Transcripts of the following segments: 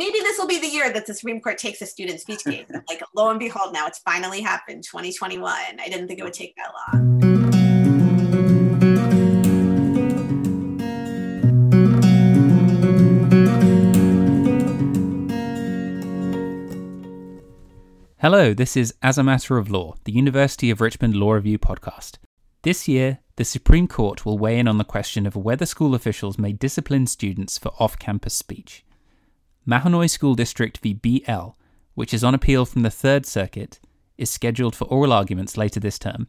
maybe this will be the year that the Supreme Court takes a student speech case. like lo and behold, now it's finally happened, 2021. I didn't think it would take that long. Hello, this is As a Matter of Law, the University of Richmond Law Review podcast. This year, the Supreme Court will weigh in on the question of whether school officials may discipline students for off campus speech. Mahanoy School District v. BL, which is on appeal from the Third Circuit, is scheduled for oral arguments later this term.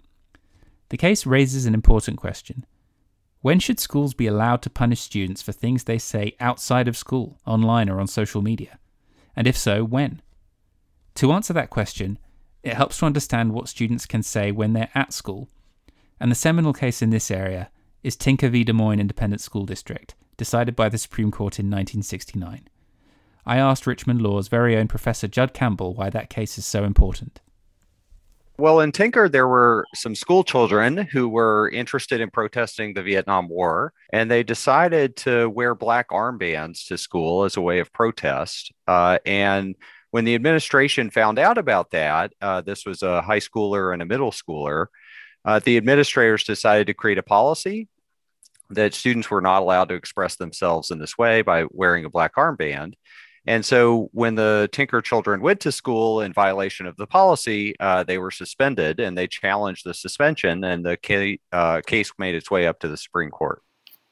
The case raises an important question. When should schools be allowed to punish students for things they say outside of school, online, or on social media? And if so, when? To answer that question, it helps to understand what students can say when they're at school. And the seminal case in this area is Tinker v. Des Moines Independent School District, decided by the Supreme Court in 1969. I asked Richmond Law's very own Professor Jud Campbell why that case is so important. Well, in Tinker, there were some school children who were interested in protesting the Vietnam War, and they decided to wear black armbands to school as a way of protest. Uh, and when the administration found out about that, uh, this was a high schooler and a middle schooler, uh, the administrators decided to create a policy that students were not allowed to express themselves in this way by wearing a black armband. And so when the Tinker children went to school in violation of the policy, uh, they were suspended and they challenged the suspension, and the ca- uh, case made its way up to the Supreme Court.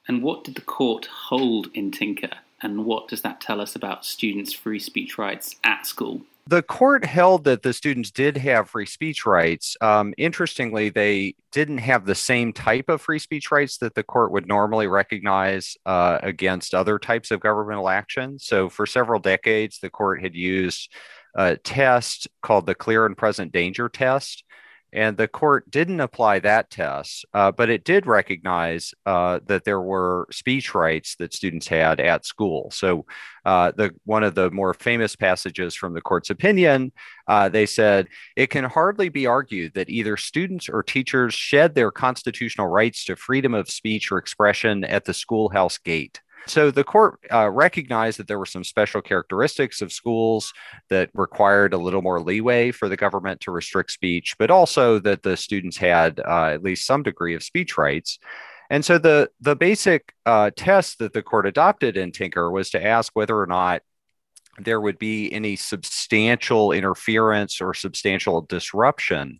And what did the court hold in Tinker? and what does that tell us about students' free speech rights at school? The court held that the students did have free speech rights. Um, interestingly, they didn't have the same type of free speech rights that the court would normally recognize uh, against other types of governmental action. So, for several decades, the court had used a test called the clear and present danger test, and the court didn't apply that test, uh, but it did recognize uh, that there were speech rights that students had at school. So, uh, the one of the more famous passages from the court's opinion, uh, they said it can hardly be argued that either students or teachers shed their constitutional rights to freedom of speech or expression at the schoolhouse gate. So the court uh, recognized that there were some special characteristics of schools that required a little more leeway for the government to restrict speech, but also that the students had uh, at least some degree of speech rights. And so the the basic uh, test that the court adopted in Tinker was to ask whether or not there would be any substantial interference or substantial disruption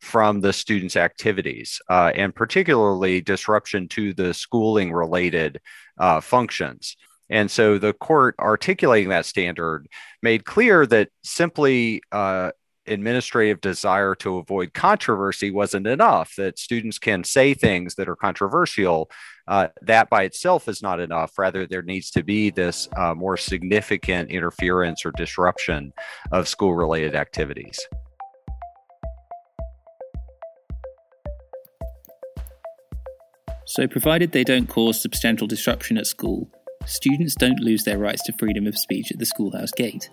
from the students' activities, uh, and particularly disruption to the schooling related uh, functions. And so the court articulating that standard made clear that simply uh, administrative desire to avoid controversy wasn't enough, that students can say things that are controversial. Uh, that by itself is not enough. Rather, there needs to be this uh, more significant interference or disruption of school related activities. So, provided they don't cause substantial disruption at school, students don't lose their rights to freedom of speech at the schoolhouse gate.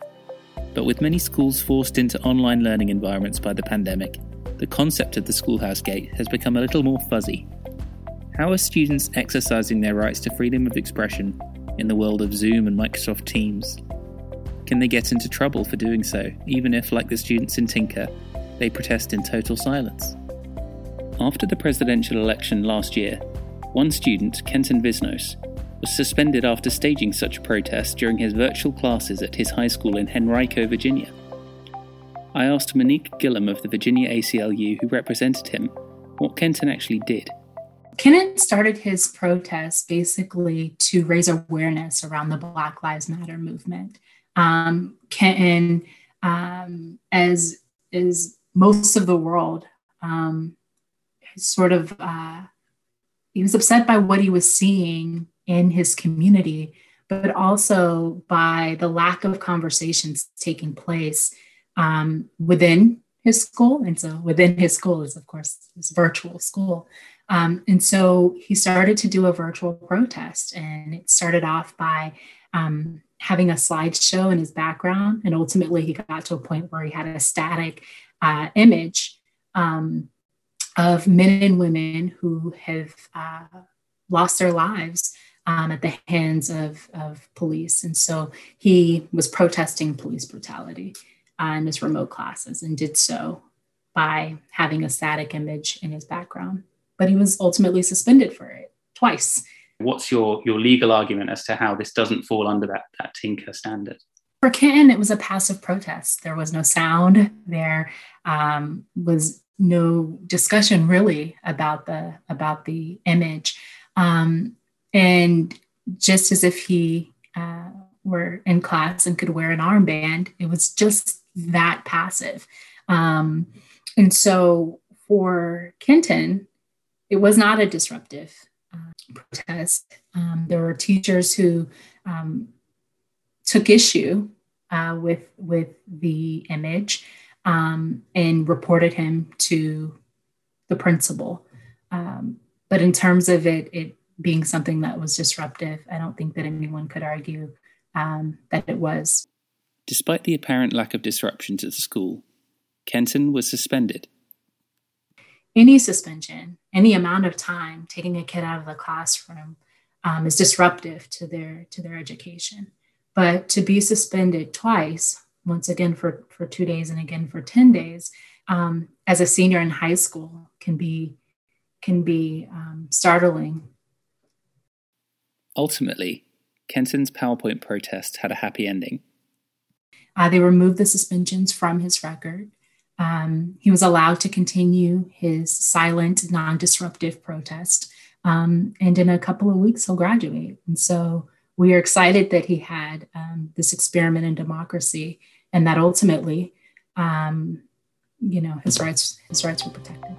But with many schools forced into online learning environments by the pandemic, the concept of the schoolhouse gate has become a little more fuzzy. How are students exercising their rights to freedom of expression in the world of Zoom and Microsoft Teams? Can they get into trouble for doing so, even if, like the students in Tinker, they protest in total silence? After the presidential election last year, one student, Kenton Visnos, was suspended after staging such a protest during his virtual classes at his high school in Henrico, Virginia. I asked Monique Gillum of the Virginia ACLU, who represented him, what Kenton actually did. Kenton started his protest basically to raise awareness around the Black Lives Matter movement. Um, Kenton, um, as is most of the world, um, sort of uh, he was upset by what he was seeing in his community, but also by the lack of conversations taking place um, within his school. And so within his school is, of course, his virtual school. Um, and so he started to do a virtual protest. And it started off by um, having a slideshow in his background. And ultimately, he got to a point where he had a static uh, image um, of men and women who have uh, lost their lives um, at the hands of, of police. And so he was protesting police brutality uh, in his remote classes and did so by having a static image in his background. But he was ultimately suspended for it twice. What's your, your legal argument as to how this doesn't fall under that, that Tinker standard? For Kenton, it was a passive protest. There was no sound. There um, was no discussion really about the about the image. Um, and just as if he uh, were in class and could wear an armband, it was just that passive. Um, and so for Kenton, it was not a disruptive uh, protest. Um, there were teachers who um, took issue uh, with with the image um, and reported him to the principal. Um, but in terms of it, it being something that was disruptive, I don't think that anyone could argue um, that it was. Despite the apparent lack of disruption to the school, Kenton was suspended. Any suspension, any amount of time taking a kid out of the classroom um, is disruptive to their to their education. But to be suspended twice, once again for, for two days and again for 10 days, um, as a senior in high school can be can be um, startling Ultimately, Kenton's PowerPoint protest had a happy ending. Uh, they removed the suspensions from his record. Um, he was allowed to continue his silent, non disruptive protest. Um, and in a couple of weeks, he'll graduate. And so we are excited that he had um, this experiment in democracy and that ultimately, um, you know, his rights, his rights were protected.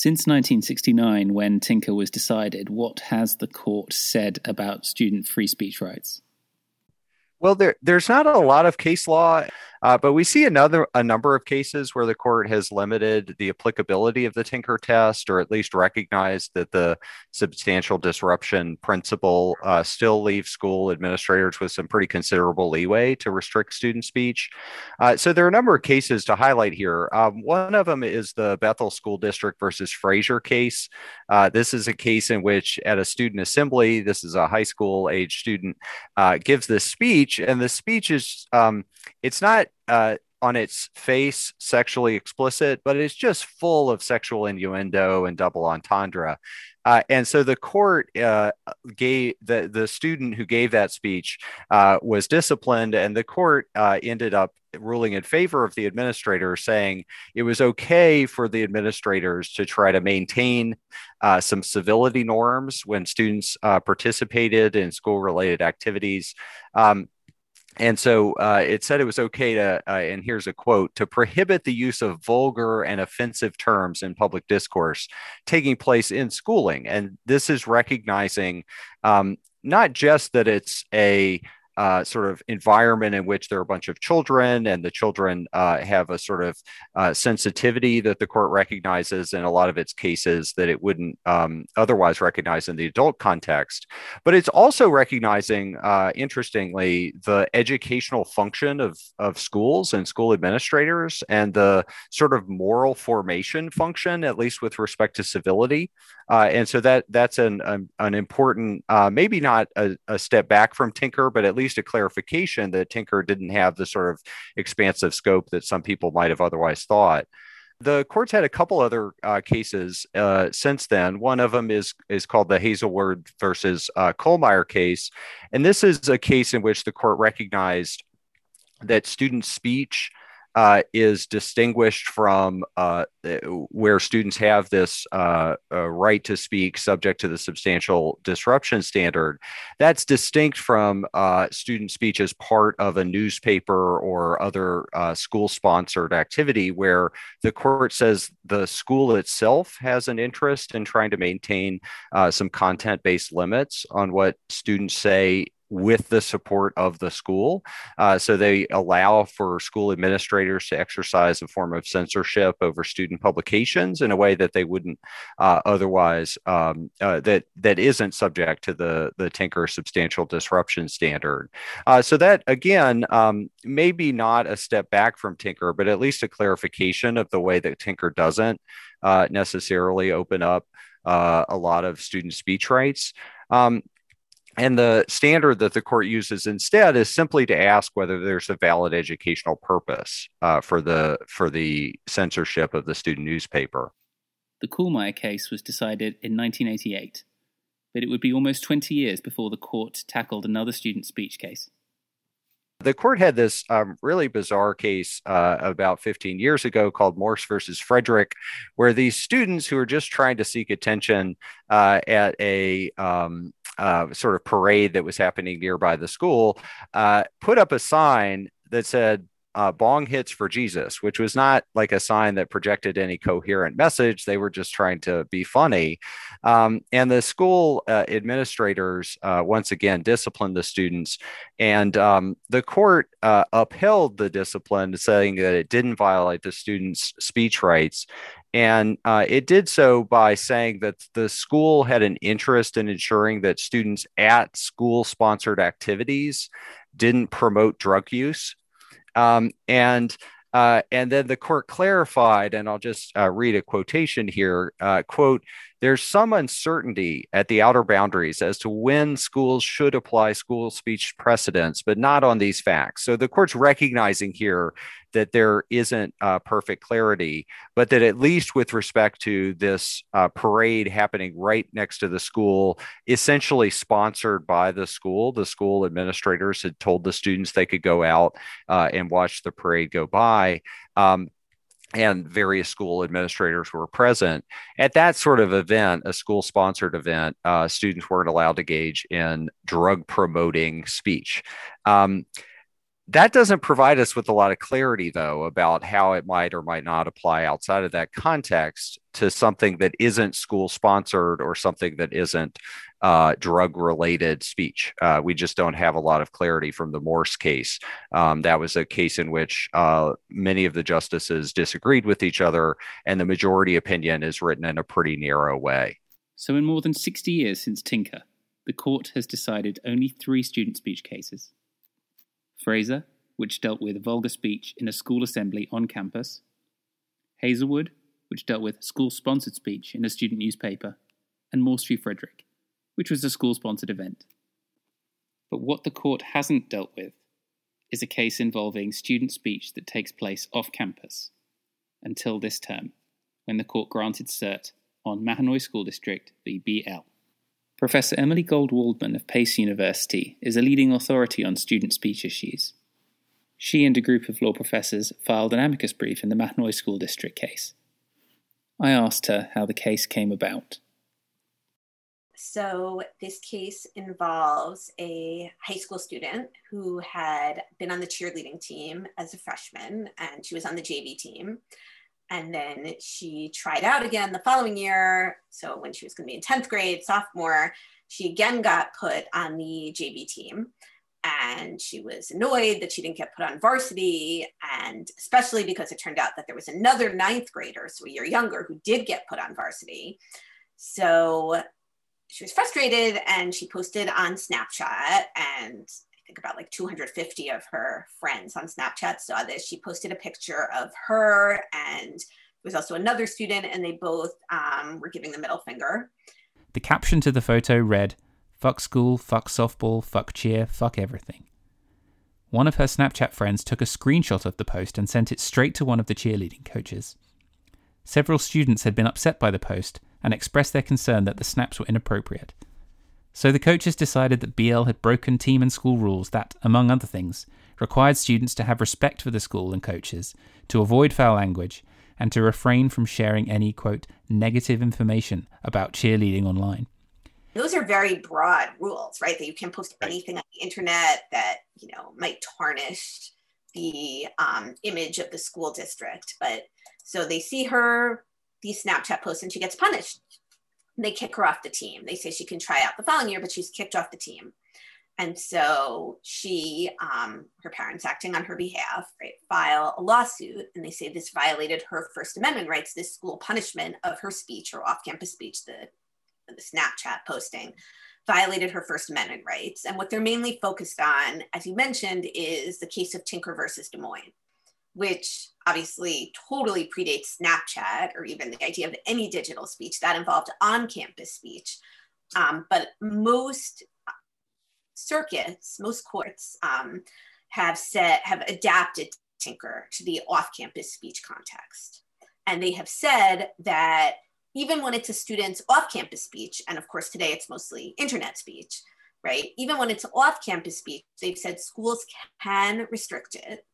Since 1969, when Tinker was decided, what has the court said about student free speech rights? Well, there, there's not a lot of case law uh, but we see another a number of cases where the court has limited the applicability of the Tinker test, or at least recognized that the substantial disruption principle uh, still leaves school administrators with some pretty considerable leeway to restrict student speech. Uh, so there are a number of cases to highlight here. Um, one of them is the Bethel School District versus Fraser case. Uh, this is a case in which, at a student assembly, this is a high school age student, uh, gives this speech, and the speech is um, it's not uh, on its face sexually explicit, but it's just full of sexual innuendo and double entendre. Uh, and so the court uh, gave the, the student who gave that speech uh, was disciplined, and the court uh, ended up ruling in favor of the administrator, saying it was okay for the administrators to try to maintain uh, some civility norms when students uh, participated in school related activities. Um, and so uh, it said it was okay to, uh, and here's a quote, to prohibit the use of vulgar and offensive terms in public discourse taking place in schooling. And this is recognizing um, not just that it's a uh, sort of environment in which there are a bunch of children and the children uh, have a sort of uh, sensitivity that the court recognizes in a lot of its cases that it wouldn't um, otherwise recognize in the adult context. But it's also recognizing, uh, interestingly, the educational function of, of schools and school administrators and the sort of moral formation function, at least with respect to civility. Uh, and so that that's an, an, an important, uh, maybe not a, a step back from Tinker, but at least least a clarification that Tinker didn't have the sort of expansive scope that some people might have otherwise thought. The court's had a couple other uh, cases uh, since then. One of them is is called the Hazelwood versus uh, Kuhlmeier case, and this is a case in which the court recognized that student speech uh, is distinguished from uh, where students have this uh, right to speak subject to the substantial disruption standard. That's distinct from uh, student speech as part of a newspaper or other uh, school sponsored activity where the court says the school itself has an interest in trying to maintain uh, some content based limits on what students say with the support of the school. Uh, so they allow for school administrators to exercise a form of censorship over student publications in a way that they wouldn't uh, otherwise um, uh, that that isn't subject to the the Tinker substantial disruption standard. Uh, so that again um, maybe not a step back from Tinker, but at least a clarification of the way that Tinker doesn't uh, necessarily open up uh, a lot of student speech rights. Um, and the standard that the court uses instead is simply to ask whether there's a valid educational purpose uh, for the for the censorship of the student newspaper. The Kuhlmeier case was decided in 1988, but it would be almost 20 years before the court tackled another student speech case. The court had this um, really bizarre case uh, about 15 years ago called Morse versus Frederick, where these students who are just trying to seek attention uh, at a um, uh, sort of parade that was happening nearby the school uh, put up a sign that said, uh, bong hits for Jesus, which was not like a sign that projected any coherent message. They were just trying to be funny. Um, and the school uh, administrators, uh, once again, disciplined the students. And um, the court uh, upheld the discipline, saying that it didn't violate the students' speech rights. And uh, it did so by saying that the school had an interest in ensuring that students at school sponsored activities didn't promote drug use. Um, and uh, and then the court clarified, and I'll just uh, read a quotation here. Uh, quote, there's some uncertainty at the outer boundaries as to when schools should apply school speech precedents, but not on these facts. So the court's recognizing here that there isn't uh, perfect clarity, but that at least with respect to this uh, parade happening right next to the school, essentially sponsored by the school, the school administrators had told the students they could go out uh, and watch the parade go by. Um, and various school administrators were present. At that sort of event, a school sponsored event, uh, students weren't allowed to engage in drug promoting speech. Um, that doesn't provide us with a lot of clarity, though, about how it might or might not apply outside of that context to something that isn't school sponsored or something that isn't uh, drug related speech. Uh, we just don't have a lot of clarity from the Morse case. Um, that was a case in which uh, many of the justices disagreed with each other, and the majority opinion is written in a pretty narrow way. So, in more than 60 years since Tinker, the court has decided only three student speech cases Fraser, which dealt with vulgar speech in a school assembly on campus, Hazelwood, which dealt with school sponsored speech in a student newspaper, and Morse v. Frederick, which was a school sponsored event. But what the court hasn't dealt with is a case involving student speech that takes place off campus until this term, when the court granted cert on Mahanoy School District v. BL. Professor Emily Gold Waldman of Pace University is a leading authority on student speech issues. She and a group of law professors filed an amicus brief in the Mahanoy School District case. I asked her how the case came about. So, this case involves a high school student who had been on the cheerleading team as a freshman and she was on the JV team. And then she tried out again the following year. So, when she was going to be in 10th grade, sophomore, she again got put on the JV team. And she was annoyed that she didn't get put on varsity. And especially because it turned out that there was another ninth grader, so a year younger, who did get put on varsity. So she was frustrated and she posted on Snapchat and I think about like 250 of her friends on Snapchat saw this. She posted a picture of her and there was also another student and they both um, were giving the middle finger. The caption to the photo read, fuck school, fuck softball, fuck cheer, fuck everything. One of her Snapchat friends took a screenshot of the post and sent it straight to one of the cheerleading coaches. Several students had been upset by the post and expressed their concern that the snaps were inappropriate. So the coaches decided that BL had broken team and school rules that, among other things, required students to have respect for the school and coaches, to avoid foul language, and to refrain from sharing any, quote, negative information about cheerleading online. Those are very broad rules, right? That you can post anything on the internet that, you know, might tarnish the um, image of the school district. But so they see her these Snapchat posts and she gets punished. They kick her off the team. They say she can try out the following year, but she's kicked off the team. And so she, um, her parents acting on her behalf, right, file a lawsuit and they say this violated her First Amendment rights, this school punishment of her speech or off campus speech, the, the Snapchat posting violated her First Amendment rights. And what they're mainly focused on, as you mentioned, is the case of Tinker versus Des Moines which obviously totally predates Snapchat or even the idea of any digital speech that involved on campus speech. Um, but most circuits, most courts um, have said, have adapted Tinker to the off campus speech context. And they have said that even when it's a student's off campus speech, and of course today it's mostly internet speech, right? Even when it's off campus speech, they've said schools can restrict it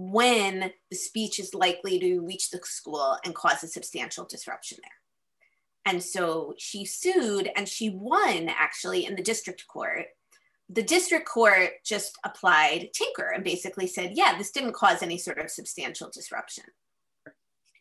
when the speech is likely to reach the school and cause a substantial disruption there. And so she sued and she won actually in the district court. The district court just applied Tinker and basically said, yeah, this didn't cause any sort of substantial disruption.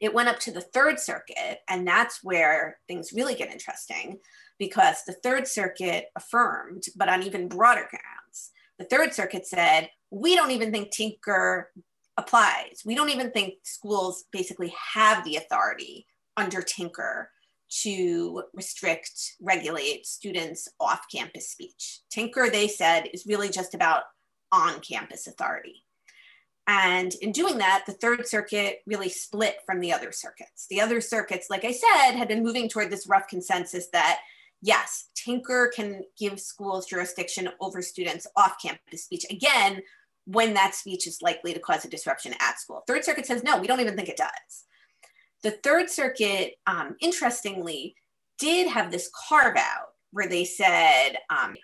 It went up to the Third Circuit, and that's where things really get interesting because the Third Circuit affirmed, but on even broader grounds. The Third Circuit said, we don't even think Tinker applies. We don't even think schools basically have the authority under Tinker to restrict, regulate students off campus speech. Tinker, they said, is really just about on campus authority. And in doing that, the Third Circuit really split from the other circuits. The other circuits, like I said, had been moving toward this rough consensus that yes, Tinker can give schools jurisdiction over students off campus speech. Again, when that speech is likely to cause a disruption at school. Third Circuit says, no, we don't even think it does. The Third Circuit, um, interestingly, did have this carve out where they said um,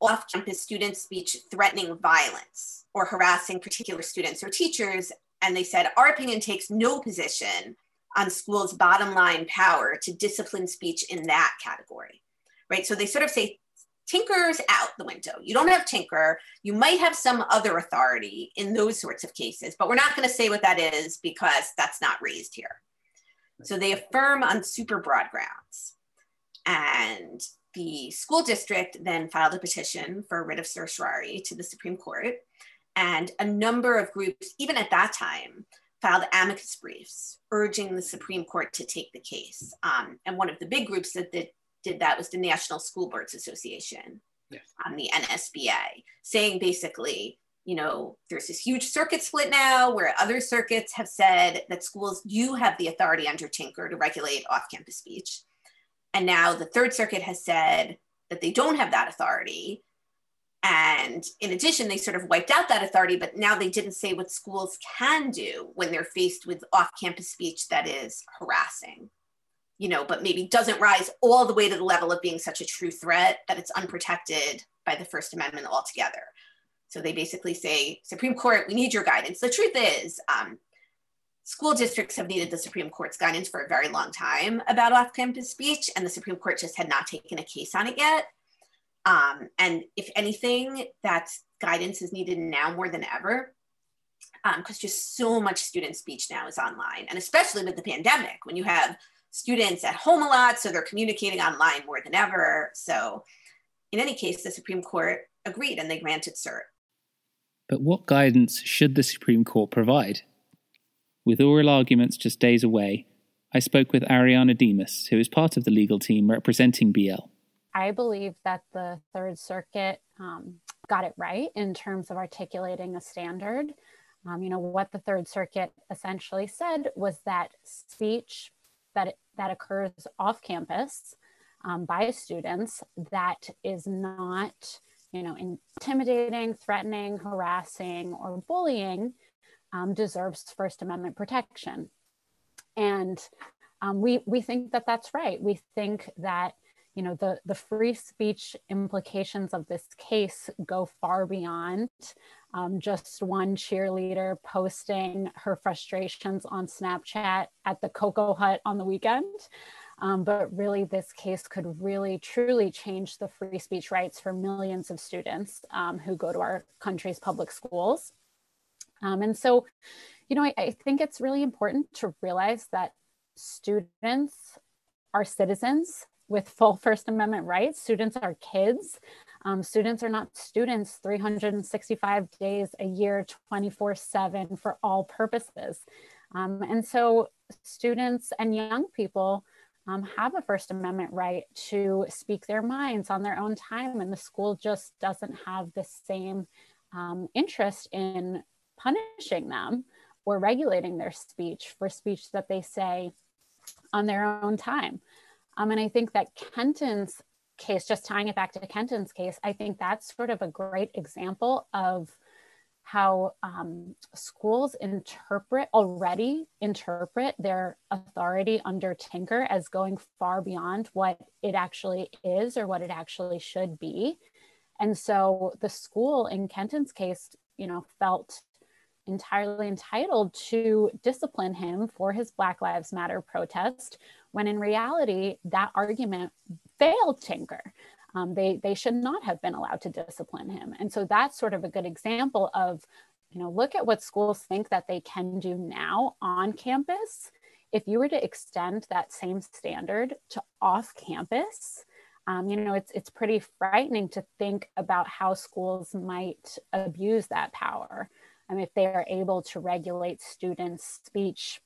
off campus student speech threatening violence or harassing particular students or teachers. And they said, our opinion takes no position on schools' bottom line power to discipline speech in that category, right? So they sort of say Tinker's out the window. You don't have Tinker. You might have some other authority in those sorts of cases, but we're not going to say what that is because that's not raised here. So they affirm on super broad grounds. And the school district then filed a petition for writ of certiorari to the Supreme Court. And a number of groups, even at that time, filed amicus briefs urging the Supreme Court to take the case. Um, and one of the big groups that, that did that was the National School Boards Association yes. on the NSBA, saying basically, you know, there's this huge circuit split now where other circuits have said that schools do have the authority under Tinker to regulate off campus speech. And now the Third Circuit has said that they don't have that authority. And in addition, they sort of wiped out that authority, but now they didn't say what schools can do when they're faced with off campus speech that is harassing you know, but maybe doesn't rise all the way to the level of being such a true threat that it's unprotected by the First Amendment altogether. So they basically say, Supreme Court, we need your guidance. The truth is, um, school districts have needed the Supreme Court's guidance for a very long time about off campus speech, and the Supreme Court just had not taken a case on it yet. Um, and if anything, that guidance is needed now more than ever because um, just so much student speech now is online, and especially with the pandemic, when you have students at home a lot, so they're communicating online more than ever. So, in any case, the Supreme Court agreed and they granted cert. But what guidance should the Supreme Court provide? With oral arguments just days away, I spoke with Ariana Demas, who is part of the legal team representing BL. I believe that the Third Circuit um, got it right in terms of articulating a standard. Um, you know, what the Third Circuit essentially said was that speech that that occurs off campus um, by students that is not you know intimidating threatening harassing or bullying um, deserves first amendment protection. And um, we we think that that's right. We think that you know the the free speech implications of this case go far beyond um, just one cheerleader posting her frustrations on Snapchat at the Cocoa Hut on the weekend. Um, but really, this case could really truly change the free speech rights for millions of students um, who go to our country's public schools. Um, and so, you know, I, I think it's really important to realize that students are citizens with full First Amendment rights. Students are kids. Um, students are not students 365 days a year, 24 7 for all purposes. Um, and so, students and young people um, have a First Amendment right to speak their minds on their own time, and the school just doesn't have the same um, interest in punishing them or regulating their speech for speech that they say on their own time. Um, and I think that Kenton's case, just tying it back to Kenton's case, I think that's sort of a great example of how um, schools interpret already interpret their authority under Tinker as going far beyond what it actually is or what it actually should be. And so the school in Kenton's case, you know, felt entirely entitled to discipline him for his Black Lives Matter protest, when in reality, that argument failed Tinker. Um, they, they should not have been allowed to discipline him. And so that's sort of a good example of, you know, look at what schools think that they can do now on campus. If you were to extend that same standard to off campus, um, you know, it's, it's pretty frightening to think about how schools might abuse that power. If they are able to regulate students' speech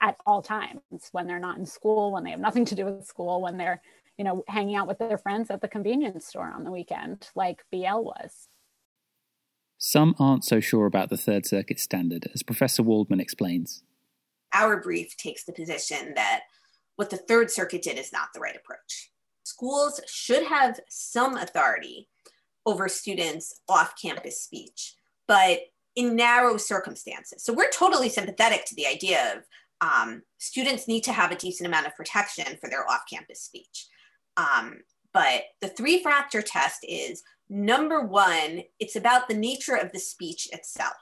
at all times when they're not in school, when they have nothing to do with school, when they're you know, hanging out with their friends at the convenience store on the weekend, like BL was. Some aren't so sure about the Third Circuit standard, as Professor Waldman explains. Our brief takes the position that what the Third Circuit did is not the right approach. Schools should have some authority over students' off campus speech, but in narrow circumstances. So we're totally sympathetic to the idea of um, students need to have a decent amount of protection for their off campus speech. Um, but the three factor test is number one, it's about the nature of the speech itself.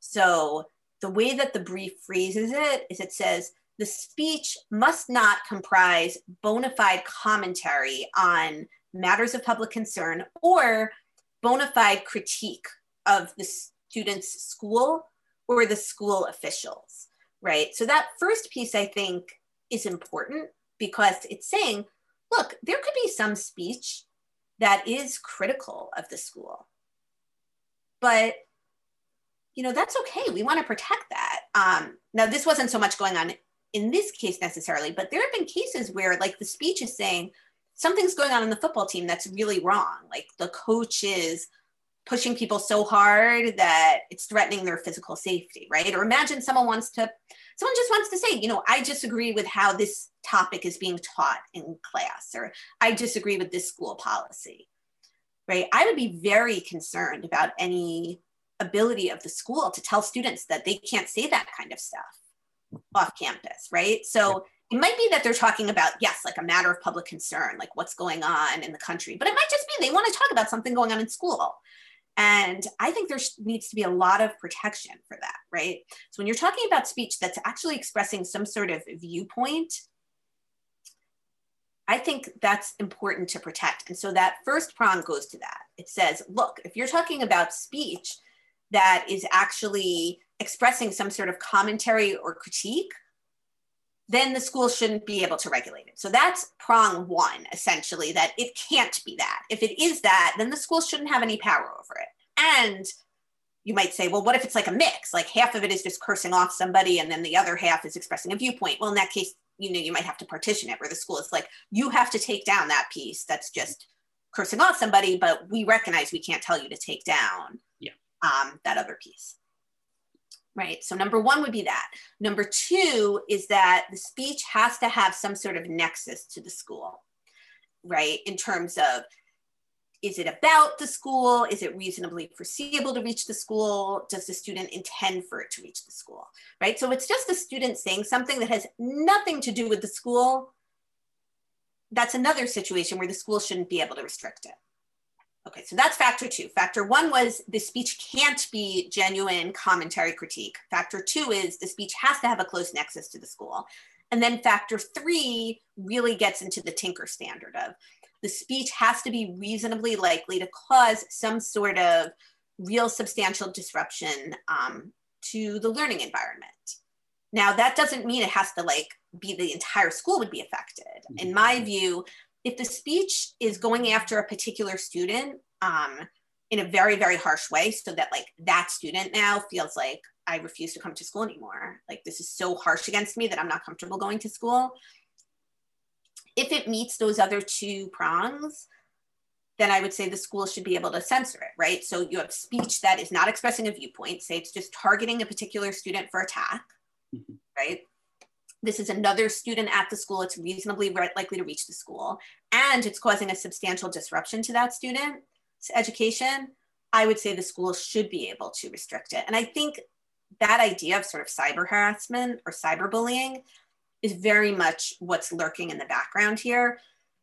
So the way that the brief phrases it is it says the speech must not comprise bona fide commentary on matters of public concern or bona fide critique of the student's school or the school officials, right? So that first piece I think is important because it's saying look, there could be some speech that is critical of the school. But you know that's okay. We want to protect that. Um, now, this wasn't so much going on in this case necessarily, but there have been cases where, like, the speech is saying something's going on in the football team that's really wrong. Like, the coach is pushing people so hard that it's threatening their physical safety, right? Or imagine someone wants to, someone just wants to say, you know, I disagree with how this topic is being taught in class, or I disagree with this school policy, right? I would be very concerned about any ability of the school to tell students that they can't say that kind of stuff off campus, right? So it might be that they're talking about, yes, like a matter of public concern, like what's going on in the country, but it might just be they want to talk about something going on in school. And I think there needs to be a lot of protection for that, right? So when you're talking about speech that's actually expressing some sort of viewpoint, I think that's important to protect. And so that first prong goes to that. It says, look, if you're talking about speech that is actually expressing some sort of commentary or critique, then the school shouldn't be able to regulate it. So that's prong one, essentially, that it can't be that. If it is that, then the school shouldn't have any power over it. And you might say, well, what if it's like a mix? Like half of it is just cursing off somebody and then the other half is expressing a viewpoint. Well, in that case, you know, you might have to partition it where the school is like, you have to take down that piece that's just cursing off somebody, but we recognize we can't tell you to take down yeah. um, that other piece right? So number one would be that. Number two is that the speech has to have some sort of nexus to the school, right? In terms of is it about the school? Is it reasonably foreseeable to reach the school? Does the student intend for it to reach the school, right? So it's just a student saying something that has nothing to do with the school. That's another situation where the school shouldn't be able to restrict it. Okay, so that's factor two. Factor one was the speech can't be genuine commentary critique. Factor two is the speech has to have a close nexus to the school. And then factor three really gets into the Tinker standard of the speech has to be reasonably likely to cause some sort of real substantial disruption um, to the learning environment. Now, that doesn't mean it has to like be the entire school would be affected. In my mm-hmm. view, if the speech is going after a particular student um, in a very very harsh way so that like that student now feels like i refuse to come to school anymore like this is so harsh against me that i'm not comfortable going to school if it meets those other two prongs then I would say the school should be able to censor it, right? So you have speech that is not expressing a viewpoint, say it's just targeting a particular student for attack, mm-hmm. right? This is another student at the school, it's reasonably likely to reach the school, and it's causing a substantial disruption to that student's education. I would say the school should be able to restrict it. And I think that idea of sort of cyber harassment or cyberbullying is very much what's lurking in the background here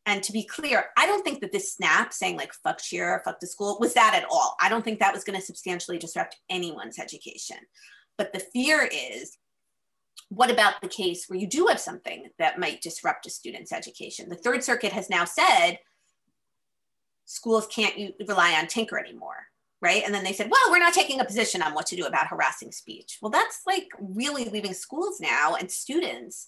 and to be clear, I don't think that this snap saying like fuck cheer, fuck the school was that at all. I don't think that was going to substantially disrupt anyone's education. But the fear is what about the case where you do have something that might disrupt a student's education? The Third Circuit has now said schools can't rely on Tinker anymore, right? And then they said, well, we're not taking a position on what to do about harassing speech. Well, that's like really leaving schools now and students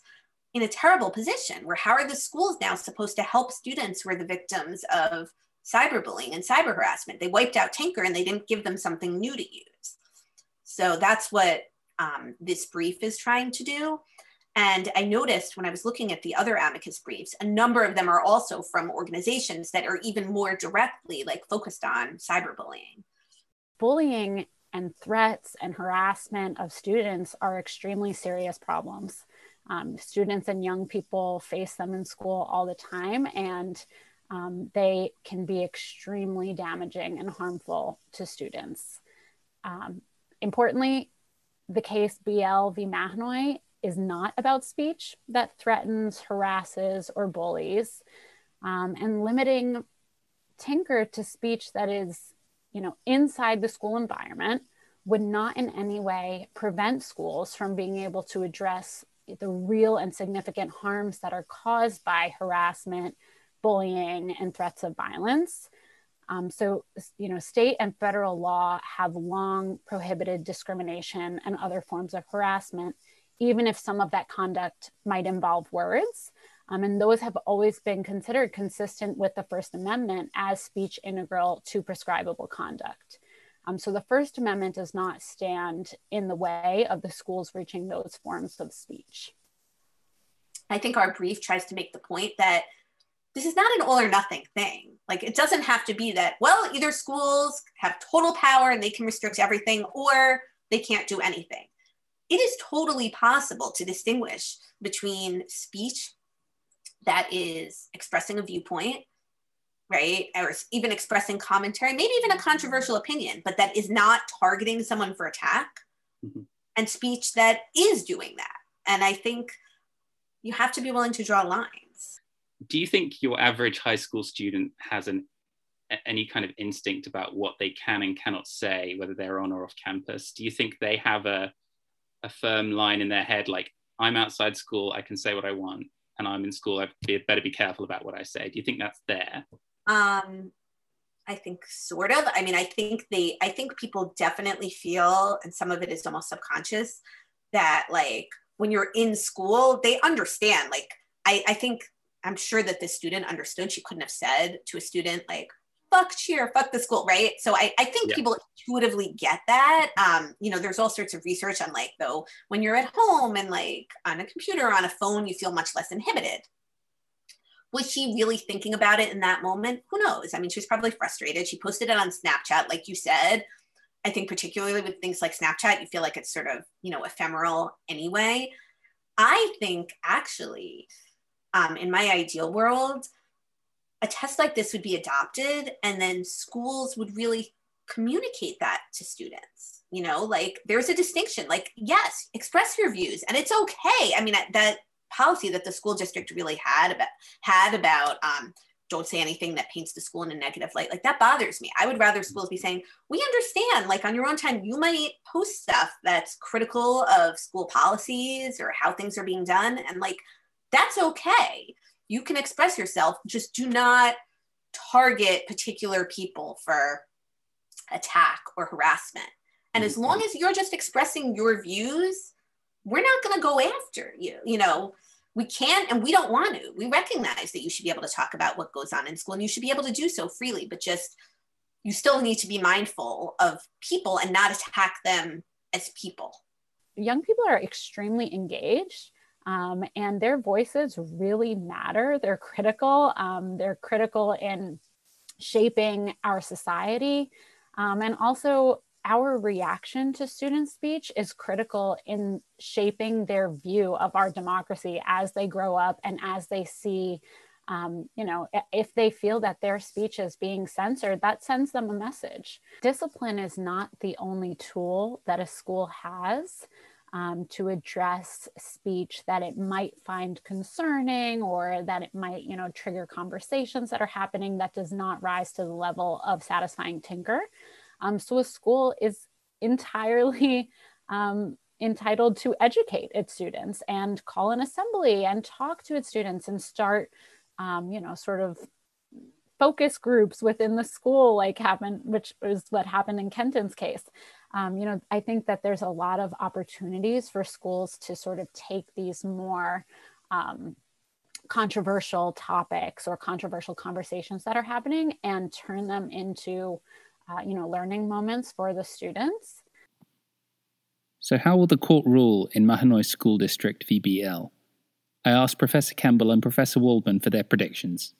in a terrible position where how are the schools now supposed to help students who are the victims of cyberbullying and cyber harassment? They wiped out Tinker and they didn't give them something new to use. So that's what um, this brief is trying to do. And I noticed when I was looking at the other amicus briefs, a number of them are also from organizations that are even more directly like focused on cyberbullying. Bullying and threats and harassment of students are extremely serious problems. Um, students and young people face them in school all the time, and um, they can be extremely damaging and harmful to students. Um, importantly, the case BL v. Mahanoy is not about speech that threatens, harasses, or bullies, um, and limiting Tinker to speech that is, you know, inside the school environment would not in any way prevent schools from being able to address the real and significant harms that are caused by harassment, bullying, and threats of violence. Um, so, you know, state and federal law have long prohibited discrimination and other forms of harassment, even if some of that conduct might involve words. Um, and those have always been considered consistent with the First Amendment as speech integral to proscribable conduct. Um, so the First Amendment does not stand in the way of the schools reaching those forms of speech. I think our brief tries to make the point that this is not an all or nothing thing. Like it doesn't have to be that, well, either schools have total power and they can restrict everything or they can't do anything. It is totally possible to distinguish between speech that is expressing a viewpoint right? Or even expressing commentary, maybe even a controversial opinion, but that is not targeting someone for attack, mm-hmm. and speech that is doing that. And I think you have to be willing to draw lines. Do you think your average high school student has an any kind of instinct about what they can and cannot say, whether they're on or off campus? Do you think they have a a firm line in their head, like I'm outside school, I can say what I want, and I'm in school, I better be careful about what I say. Do you think that's there? Um, I think sort of. I mean, I think they, I think people definitely feel, and some of it is almost subconscious, that like when you're in school, they understand. Like, I, I think I'm sure that this student understood. She couldn't have said to a student like, fuck cheer, fuck the school, right? So I, I think yeah. people intuitively get that. Um, you know, there's all sorts of research on like, though, when you're at home and like on a computer or on a phone, you feel much less inhibited was she really thinking about it in that moment? Who knows? I mean, she was probably frustrated. She posted it on Snapchat, like you said. I think particularly with things like Snapchat, you feel like it's sort of, you know, ephemeral anyway. I think actually, um, in my ideal world, a test like this would be adopted and then schools would really communicate that to students you know like there's a distinction like yes express your views and it's okay i mean that policy that the school district really had about had about um, don't say anything that paints the school in a negative light. Like that bothers me. I would rather schools be saying, we understand, like on your own time, you might post stuff that's critical of school policies or how things are being done. And like, that's okay. You can express yourself, just do not target particular people for attack or harassment. And as long mm-hmm. as you're just expressing your views, we're not going to go after you. You know, we can't and we don't want to. We recognize that you should be able to talk about what goes on in school and you should be able to do so freely, but just you still need to be mindful of people and not attack them as people. Young people are extremely engaged. Um, and their voices really matter. They're critical. Um, they're critical in shaping our society. Um, and also, our reaction to student speech is critical in shaping their view of our democracy as they grow up and as they see um, you know, if they feel that their speech is being censored, that sends them a message. Discipline is not the only tool that a school has um, to address speech that it might find concerning or that it might, you know, trigger conversations that are happening that does not rise to the level of satisfying tinker. Um, so a school is entirely um, entitled to educate its students and call an assembly and talk to its students and start um, you know, sort of focus groups within the school, like happened, which is what happened in Kenton's case. Um, you know, I think that there's a lot of opportunities for schools to sort of take these more um, controversial topics or controversial conversations that are happening and turn them into, uh, you know, learning moments for the students. So, how will the court rule in Mahanoy School District VBL? I asked Professor Campbell and Professor Waldman for their predictions.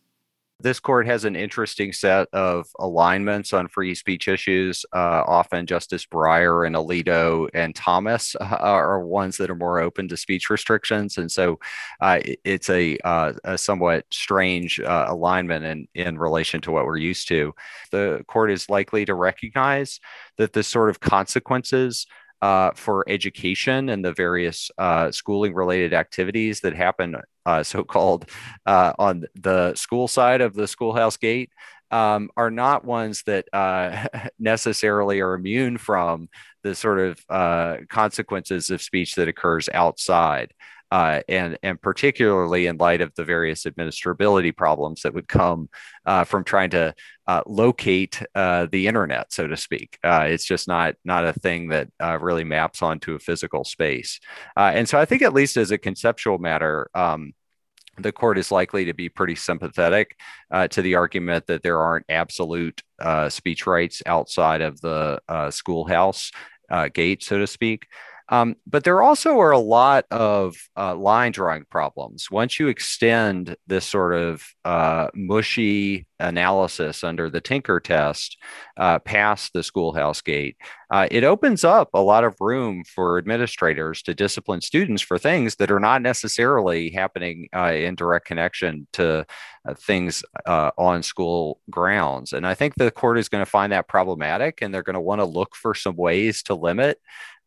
This court has an interesting set of alignments on free speech issues. Uh, often, Justice Breyer and Alito and Thomas uh, are ones that are more open to speech restrictions, and so uh, it's a, uh, a, somewhat strange uh, alignment in in relation to what we're used to. The court is likely to recognize that the sort of consequences uh, for education and the various uh, schooling related activities that happen, uh, so called, uh, on the school side of the schoolhouse gate. Um, are not ones that uh, necessarily are immune from the sort of uh, consequences of speech that occurs outside uh, and and particularly in light of the various administrability problems that would come uh, from trying to uh, locate uh, the internet, so to speak. Uh, it's just not not a thing that uh, really maps onto a physical space. and so I think at least as a conceptual matter. Um, the court is likely to be pretty sympathetic to the argument that there aren't absolute speech rights outside of the schoolhouse gate, so to speak. Um, but there also are a lot of uh, line drawing problems. Once you extend this sort of uh, mushy analysis under the Tinker test uh, past the schoolhouse gate, uh, it opens up a lot of room for administrators to discipline students for things that are not necessarily happening uh, in direct connection to uh, things on school grounds. And I think the court is going to find that problematic and they're going to want to look for some ways to limit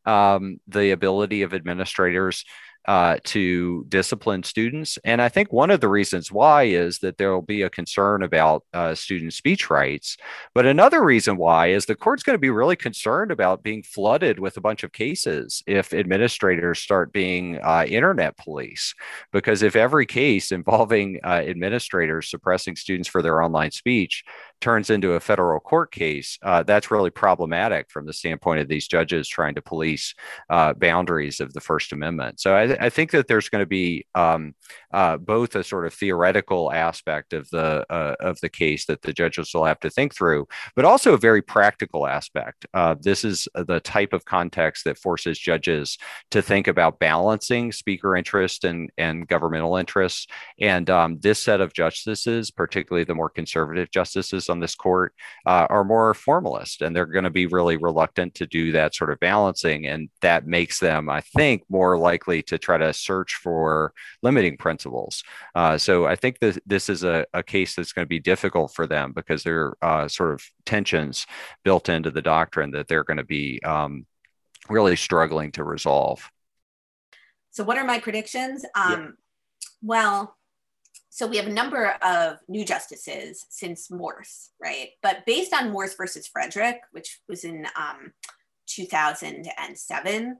um, the ability of administrators uh, to discipline students. And I think one of the reasons why is that there will be a concern about uh, student speech rights. But another reason why is the court's going to be really concerned about being flooded with a bunch of cases if administrators start being uh, internet police. Because if every case involving uh, administrators suppressing students for their online speech turns into a federal court case, uh, that's really problematic from the standpoint of these judges trying to police uh, boundaries of the First Amendment. So I, I think that there's going to be um, uh, both a sort of theoretical aspect of the uh, of the case that the judges will have to think through, but also a very practical aspect. Uh, this is the type of context that forces judges to think about balancing speaker interest and and governmental interests. And um, this set of justices, particularly the more conservative justices on this court uh, are more formalist and they're going to be really reluctant to do that sort of balancing. And that makes them, I think, more likely to try to search for limiting principles. Uh, so I think that this is a, a, case that's going to be difficult for them because there are uh, sort of tensions built into the doctrine that they're going to be um, really struggling to resolve. So, what are my predictions? Um, yeah. Well, so we have a number of new justices since Morse, right? But based on Morse versus Frederick, which was in um, 2007,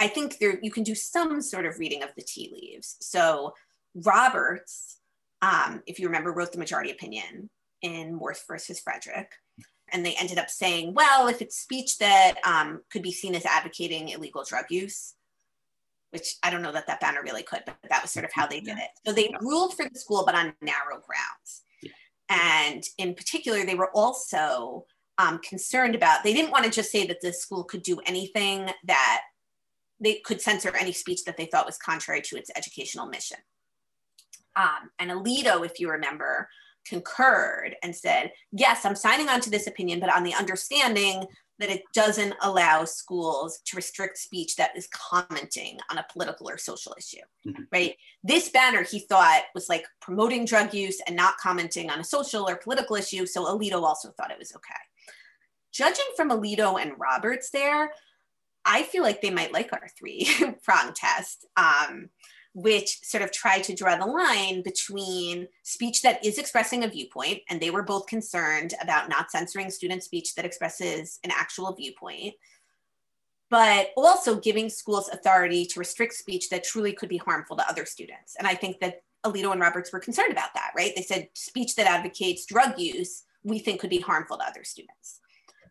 I think there you can do some sort of reading of the tea leaves. So Roberts, um, if you remember, wrote the majority opinion in Morse versus Frederick. And they ended up saying, well, if it's speech that um, could be seen as advocating illegal drug use, which I don't know that that banner really could, but that was sort of how they did it. So they ruled for the school, but on narrow grounds. Yeah. And in particular, they were also um, concerned about, they didn't want to just say that the school could do anything that they could censor any speech that they thought was contrary to its educational mission. Um, and Alito, if you remember, concurred and said, yes, I'm signing on to this opinion, but on the understanding that it doesn't allow schools to restrict speech that is commenting on a political or social issue, mm-hmm. right? This banner he thought was like promoting drug use and not commenting on a social or political issue. So Alito also thought it was okay. Judging from Alito and Roberts there, I feel like they might like our three prong test. Um, which sort of tried to draw the line between speech that is expressing a viewpoint, and they were both concerned about not censoring student speech that expresses an actual viewpoint, but also giving schools authority to restrict speech that truly could be harmful to other students. And I think that Alito and Roberts were concerned about that, right? They said speech that advocates drug use, we think could be harmful to other students.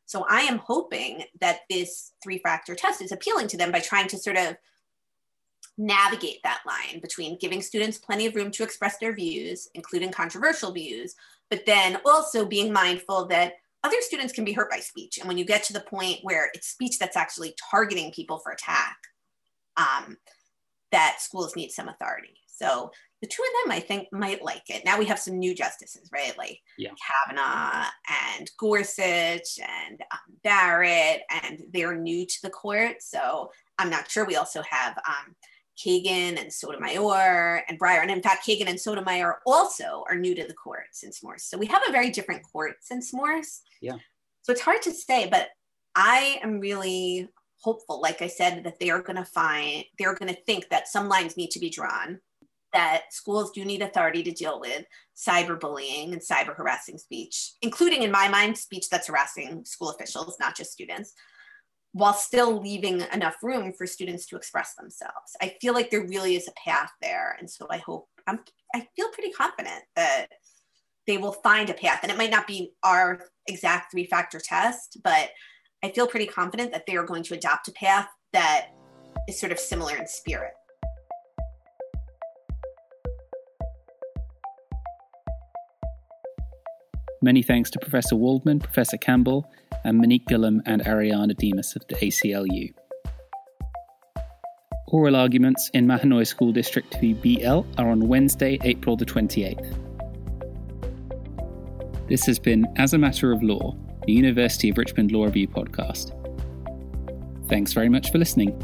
So I am hoping that this three factor test is appealing to them by trying to sort of navigate that line between giving students plenty of room to express their views, including controversial views, but then also being mindful that other students can be hurt by speech. And when you get to the point where it's speech that's actually targeting people for attack, um, that schools need some authority. So the two of them, I think, might like it. Now we have some new justices, right? Like yeah. Kavanaugh and Gorsuch and um, Barrett, and they're new to the court. So I'm not sure. We also have um, Kagan and Sotomayor and Breyer. And in fact, Kagan and Sotomayor also are new to the court since Morse. So we have a very different court since Morse. Yeah. So it's hard to say, but I am really hopeful, like I said, that they are going to find, they're going to think that some lines need to be drawn, that schools do need authority to deal with cyberbullying and cyber harassing speech, including, in my mind, speech that's harassing school officials, not just students while still leaving enough room for students to express themselves. I feel like there really is a path there. And so I hope, I'm, I feel pretty confident that they will find a path. And it might not be our exact three factor test, but I feel pretty confident that they are going to adopt a path that is sort of similar in spirit. Many thanks to Professor Waldman, Professor Campbell, and Monique Gillam and Ariana Demas of the ACLU. Oral arguments in Mahanoy School District VBL are on Wednesday, April the 28th. This has been As a Matter of Law, the University of Richmond Law Review podcast. Thanks very much for listening.